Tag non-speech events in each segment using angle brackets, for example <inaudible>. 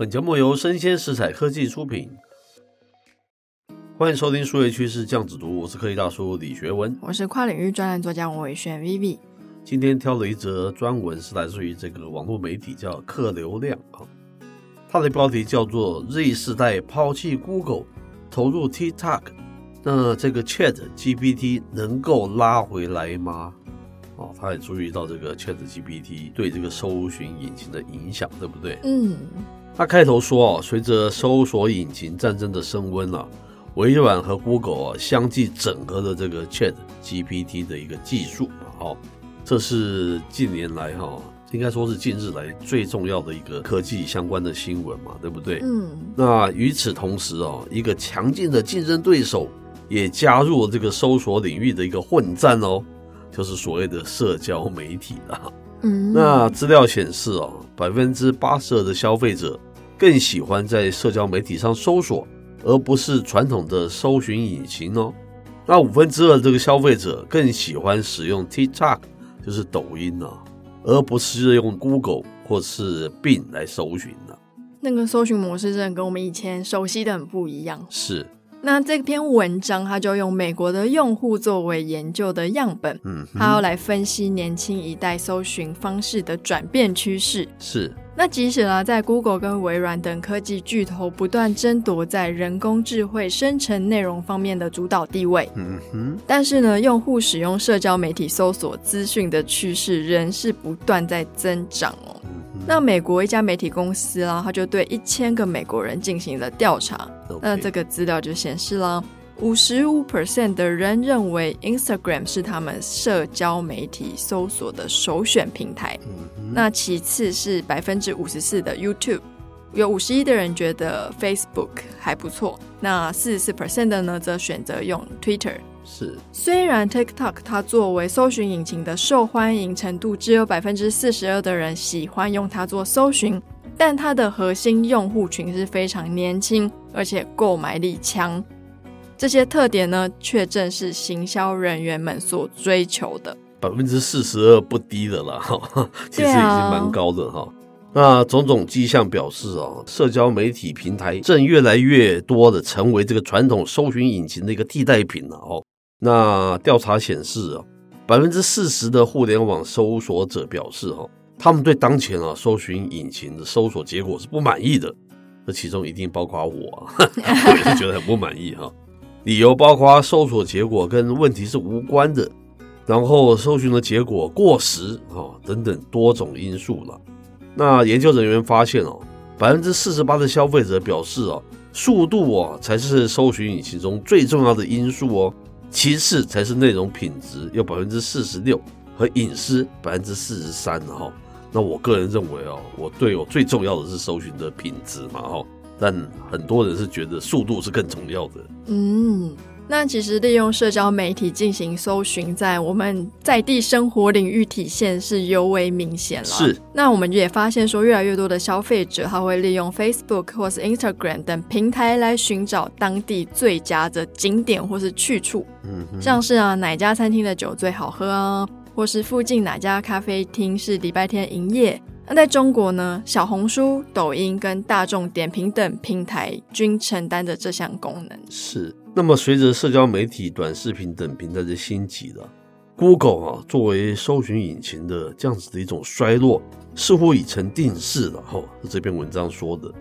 本节目由生鲜食材科技出品，欢迎收听数位趋势酱子读，我是科技大叔李学文，我是跨领域专栏作家王伟轩 Vivi。今天挑了一则专文，是来自于这个网络媒体叫客流量啊，它的标题叫做 “Z 世代抛弃 Google，投入 TikTok”，那这个 Chat GPT 能够拉回来吗？哦，他也注意到这个 Chat GPT 对这个搜寻引擎的影响，对不对？嗯，他开头说哦，随着搜索引擎战争的升温啊，微软和 Google 啊相继整合了这个 Chat GPT 的一个技术啊，哦，这是近年来哈，应该说是近日来最重要的一个科技相关的新闻嘛，对不对？嗯，那与此同时哦，一个强劲的竞争对手也加入了这个搜索领域的一个混战哦。就是所谓的社交媒体了。嗯，那资料显示哦，百分之八十二的消费者更喜欢在社交媒体上搜索，而不是传统的搜寻引擎哦。那五分之二这个消费者更喜欢使用 TikTok，就是抖音呢，而不是用 Google 或是 Bing 来搜寻的。那个搜寻模式真的跟我们以前熟悉的很不一样。是。那这篇文章，他就用美国的用户作为研究的样本，嗯，他要来分析年轻一代搜寻方式的转变趋势。是。那即使呢，在 Google 跟微软等科技巨头不断争夺在人工智慧生成内容方面的主导地位，嗯哼，但是呢，用户使用社交媒体搜索资讯的趋势仍是不断在增长哦。那美国一家媒体公司啦，他就对一千个美国人进行了调查。那这个资料就显示了，五十五 percent 的人认为 Instagram 是他们社交媒体搜索的首选平台。嗯、那其次是百分之五十四的 YouTube，有五十一的人觉得 Facebook 还不错。那四十四 percent 的呢，则选择用 Twitter。是，虽然 TikTok 它作为搜寻引擎的受欢迎程度只有百分之四十二的人喜欢用它做搜寻，但它的核心用户群是非常年轻，而且购买力强。这些特点呢，却正是行销人员们所追求的。百分之四十二不低的了哈，<laughs> 其实已经蛮高的哈。那种种迹象表示啊，社交媒体平台正越来越多的成为这个传统搜寻引擎的一个替代品了哦。那调查显示啊，百分之四十的互联网搜索者表示哈，他们对当前啊搜寻引擎的搜索结果是不满意的。这其中一定包括我，<laughs> 我也是觉得很不满意哈。理由包括搜索结果跟问题是无关的，然后搜寻的结果过时啊等等多种因素了。那研究人员发现哦，百分之四十八的消费者表示哦，速度哦才是搜寻引擎中最重要的因素哦。其次才是内容品质，有百分之四十六和隐私百分之四十三哈。那我个人认为哦，我对我最重要的是搜寻的品质嘛哈。但很多人是觉得速度是更重要的。嗯。那其实利用社交媒体进行搜寻，在我们在地生活领域体现是尤为明显了。是。那我们也发现说，越来越多的消费者他会利用 Facebook 或是 Instagram 等平台来寻找当地最佳的景点或是去处。嗯。像是啊，哪家餐厅的酒最好喝啊，或是附近哪家咖啡厅是礼拜天营业。那在中国呢，小红书、抖音跟大众点评等平台均承担着这项功能。是。那么，随着社交媒体、短视频等平台的兴起了，Google 啊作为搜寻引擎的这样子的一种衰落，似乎已成定势了。哈，这篇文章说的。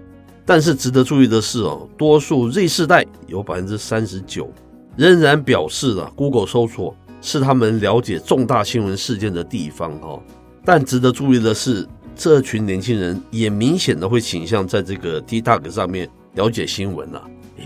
但是值得注意的是哦，多数 Z 世代有百分之三十九仍然表示了 Google 搜索是他们了解重大新闻事件的地方。哈，但值得注意的是，这群年轻人也明显的会倾向在这个 TikTok 上面了解新闻了。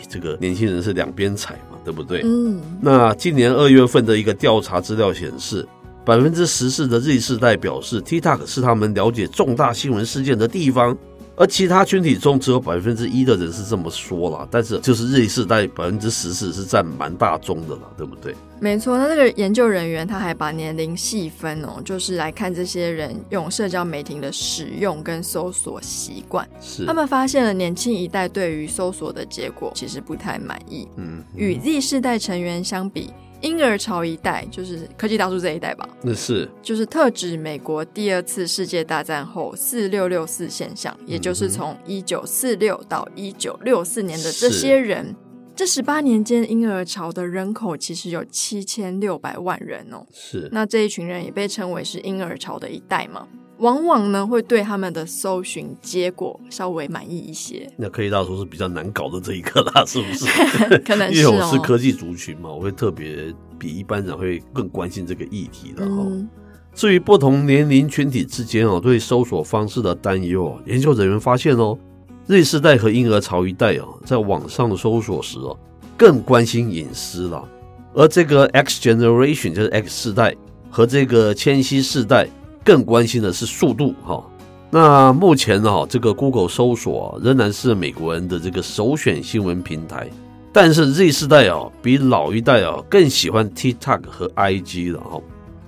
这个年轻人是两边踩嘛，对不对？嗯。那今年二月份的一个调查资料显示，百分之十四的 Z 世代表示，TikTok 是他们了解重大新闻事件的地方。而其他群体中只有百分之一的人是这么说了，但是就是 Z 世代百分之十四是占蛮大宗的了，对不对？没错，那这个研究人员他还把年龄细分哦，就是来看这些人用社交媒体的使用跟搜索习惯。是，他们发现了年轻一代对于搜索的结果其实不太满意。嗯，与 Z 世代成员相比。婴儿潮一代就是科技大叔这一代吧？那是，就是特指美国第二次世界大战后四六六四现象，也就是从一九四六到一九六四年的这些人。这十八年间，婴儿潮的人口其实有七千六百万人哦。是，那这一群人也被称为是婴儿潮的一代嘛。往往呢，会对他们的搜寻结果稍微满意一些。那可以到说是比较难搞的这一个啦，是不是？<laughs> 可能是、哦、因为我是科技族群嘛，我会特别比一般人会更关心这个议题的哈。嗯、至于不同年龄群体之间哦，对搜索方式的担忧，研究人员发现哦。Z 世代和婴儿潮一代哦，在网上搜索时哦，更关心隐私了。而这个 X Generation 就是 X 世代和这个千禧世代更关心的是速度哈。那目前呢，这个 Google 搜索仍然是美国人的这个首选新闻平台，但是 Z 世代啊，比老一代啊更喜欢 TikTok 和 IG 了哈。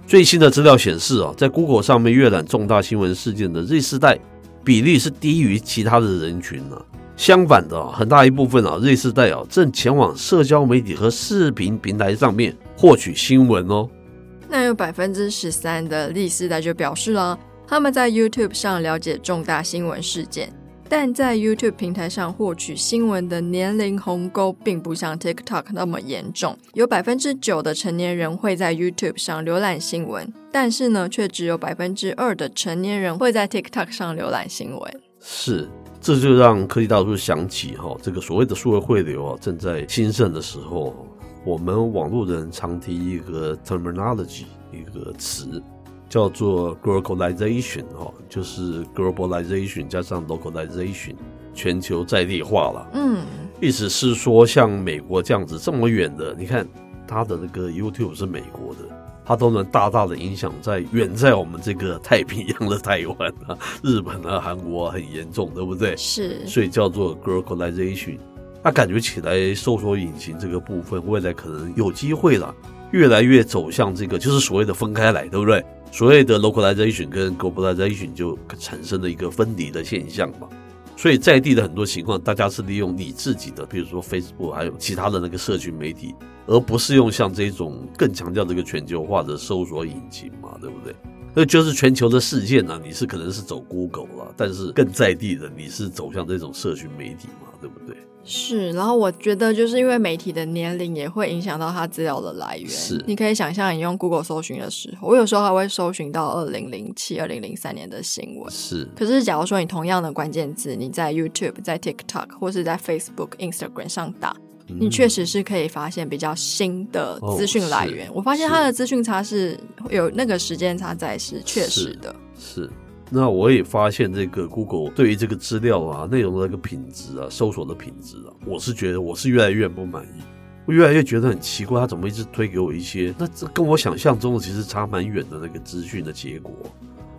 最新的资料显示啊，在 Google 上面阅览重大新闻事件的 Z 世代。比例是低于其他的人群呢、相反的，很大一部分啊，Z 世代啊，正前往社交媒体和视频平台上面获取新闻哦。那有百分之十三的利斯代就表示了，他们在 YouTube 上了解重大新闻事件。但在 YouTube 平台上获取新闻的年龄鸿沟并不像 TikTok 那么严重，有百分之九的成年人会在 YouTube 上浏览新闻，但是呢，却只有百分之二的成年人会在 TikTok 上浏览新闻。是，这就让科技大叔想起哈，这个所谓的数位汇流啊，正在兴盛的时候，我们网络人常提一个 terminology 一个词。叫做 globalization 哈，就是 globalization 加上 localization，全球在地化了。嗯，意思是说，像美国这样子这么远的，你看它的那个 YouTube 是美国的，它都能大大的影响在远在我们这个太平洋的台湾啊、日本啊、韩国啊很严重，对不对？是，所以叫做 globalization。那感觉起来，搜索引擎这个部分未来可能有机会了，越来越走向这个，就是所谓的分开来，对不对？所谓的 localization 跟 globalization 就产生了一个分离的现象嘛，所以在地的很多情况，大家是利用你自己的，比如说 Facebook 还有其他的那个社群媒体，而不是用像这种更强调这个全球化的搜索引擎嘛，对不对？那就是全球的事件呢、你是可能是走 Google 了，但是更在地的你是走向这种社群媒体嘛，对不对？是，然后我觉得就是因为媒体的年龄也会影响到它资料的来源。是，你可以想象，你用 Google 搜寻的时候，我有时候还会搜寻到二零零七、二零零三年的新闻。是，可是假如说你同样的关键字，你在 YouTube、在 TikTok 或是在 Facebook、Instagram 上打，嗯、你确实是可以发现比较新的资讯来源。哦、我发现它的资讯差是有那个时间差在，是确实的。是。是那我也发现，这个 Google 对于这个资料啊、内容的那个品质啊、搜索的品质啊，我是觉得我是越来越不满意，我越来越觉得很奇怪，他怎么一直推给我一些那这跟我想象中的其实差蛮远的那个资讯的结果，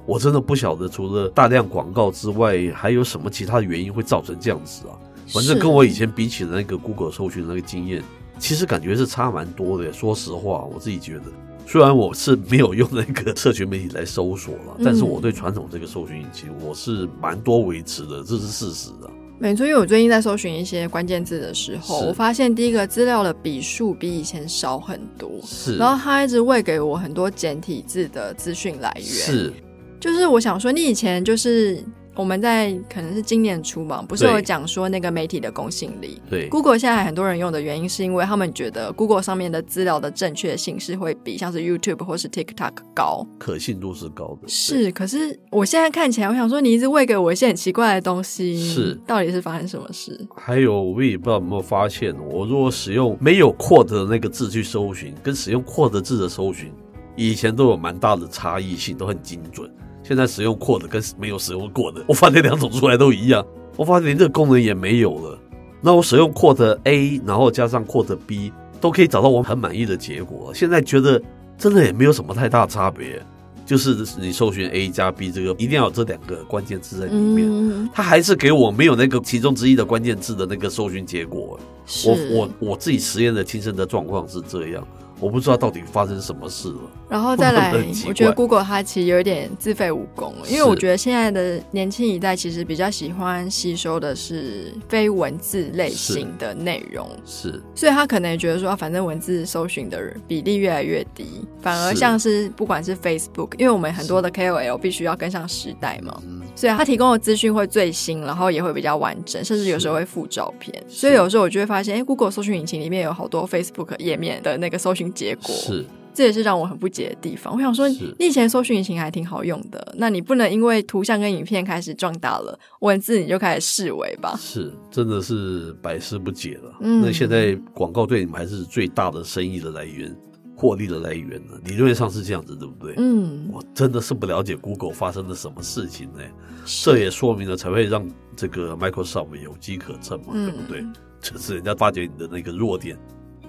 我真的不晓得除了大量广告之外，还有什么其他的原因会造成这样子啊？反正跟我以前比起的那个 Google 搜寻的那个经验，其实感觉是差蛮多的。说实话，我自己觉得。虽然我是没有用那个社群媒体来搜索了，但是我对传统这个搜寻引擎我是蛮多维持的，这是事实的。没错，因为我最近在搜寻一些关键字的时候，我发现第一个资料的笔数比以前少很多，是，然后他一直喂给我很多简体字的资讯来源，是，就是我想说，你以前就是。我们在可能是今年初嘛，不是有讲说那个媒体的公信力。对，Google 现在很多人用的原因，是因为他们觉得 Google 上面的资料的正确性是会比像是 YouTube 或是 TikTok 高，可信度是高的。是，可是我现在看起来，我想说你一直喂给我一些很奇怪的东西，是，到底是发生什么事？还有，我也不知道有没有发现，我如果使用没有 quote 的那个字去搜寻，跟使用 quote 字的搜寻，以前都有蛮大的差异性，都很精准。现在使用过的跟没有使用过的，<laughs> 我发现两种出来都一样。我发现连这个功能也没有了。那我使用 quote A，然后加上 quote B，都可以找到我很满意的结果。现在觉得真的也没有什么太大差别，就是你搜寻 A 加 B 这个一定要有这两个关键字在里面，它还是给我没有那个其中之一的关键字的那个搜寻结果。我我我自己实验的亲身的状况是这样。我不知道到底发生什么事了。然后再来，我觉得 Google 它其实有一点自废武功，因为我觉得现在的年轻一代其实比较喜欢吸收的是非文字类型的内容，是，所以他可能也觉得说，反正文字搜寻的比例越来越低，反而像是不管是 Facebook，因为我们很多的 KOL 必须要跟上时代嘛，所以他提供的资讯会最新，然后也会比较完整，甚至有时候会附照片，所以有时候我就会发现，哎，Google 搜寻引擎里面有好多 Facebook 页面的那个搜寻结果是。这也是让我很不解的地方。我想说，你以前搜寻引擎还挺好用的，那你不能因为图像跟影片开始壮大了，文字你就开始视为吧？是，真的是百思不解了。嗯，那现在广告对你们还是最大的生意的来源、获利的来源呢？理论上是这样子，对不对？嗯，我真的是不了解 Google 发生了什么事情呢？这也说明了才会让这个 Microsoft 有机可乘嘛，对不对？这是人家发觉你的那个弱点。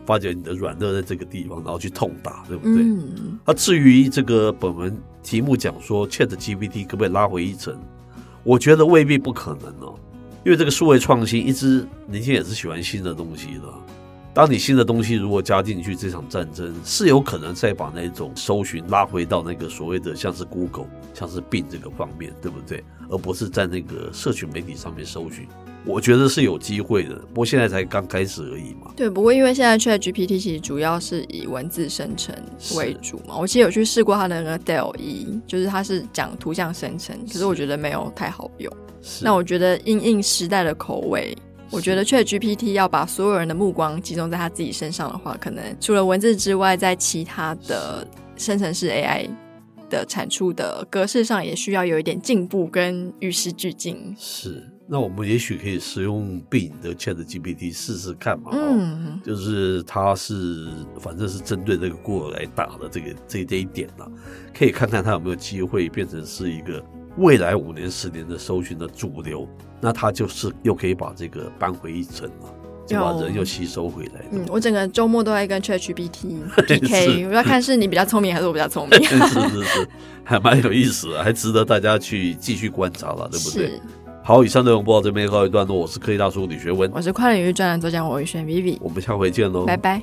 发觉你的软肋在这个地方，然后去痛打，对不对？嗯。那至于这个本文题目讲说 ChatGPT 可不可以拉回一层，我觉得未必不可能哦。因为这个数位创新，一直年轻人也是喜欢新的东西的。当你新的东西如果加进去，这场战争是有可能再把那种搜寻拉回到那个所谓的像是 Google、像是 Bing 这个方面，对不对？而不是在那个社群媒体上面搜寻。我觉得是有机会的，不过现在才刚开始而已嘛。对，不过因为现在 ChatGPT 其实主要是以文字生成为主嘛。我其实有去试过它的那个 DALL-E，就是它是讲图像生成，可是我觉得没有太好用。那我觉得应应时代的口味，我觉得 ChatGPT 要把所有人的目光集中在他自己身上的话，可能除了文字之外，在其他的生成式 AI 的产出的格式上，也需要有一点进步跟与时俱进。是。那我们也许可以使用 Bing 的 ChatGPT 试试看嘛，嗯，就是它是反正是针对这个 Google 来打的这个这这一点呢，可以看看它有没有机会变成是一个未来五年十年的搜寻的主流，那它就是又可以把这个扳回一城了，就把人又吸收回来。嗯，我整个周末都在跟 ChatGPT <laughs> PK，我要看是你比较聪明还是我比较聪明。<laughs> 是是是，还蛮有意思的，还值得大家去继续观察了，对不对？好，以上内容播到这边告一段落。我是科技大叔李学文，我是跨领域专栏作家王宇轩 Vivi，我们下回见喽，拜拜。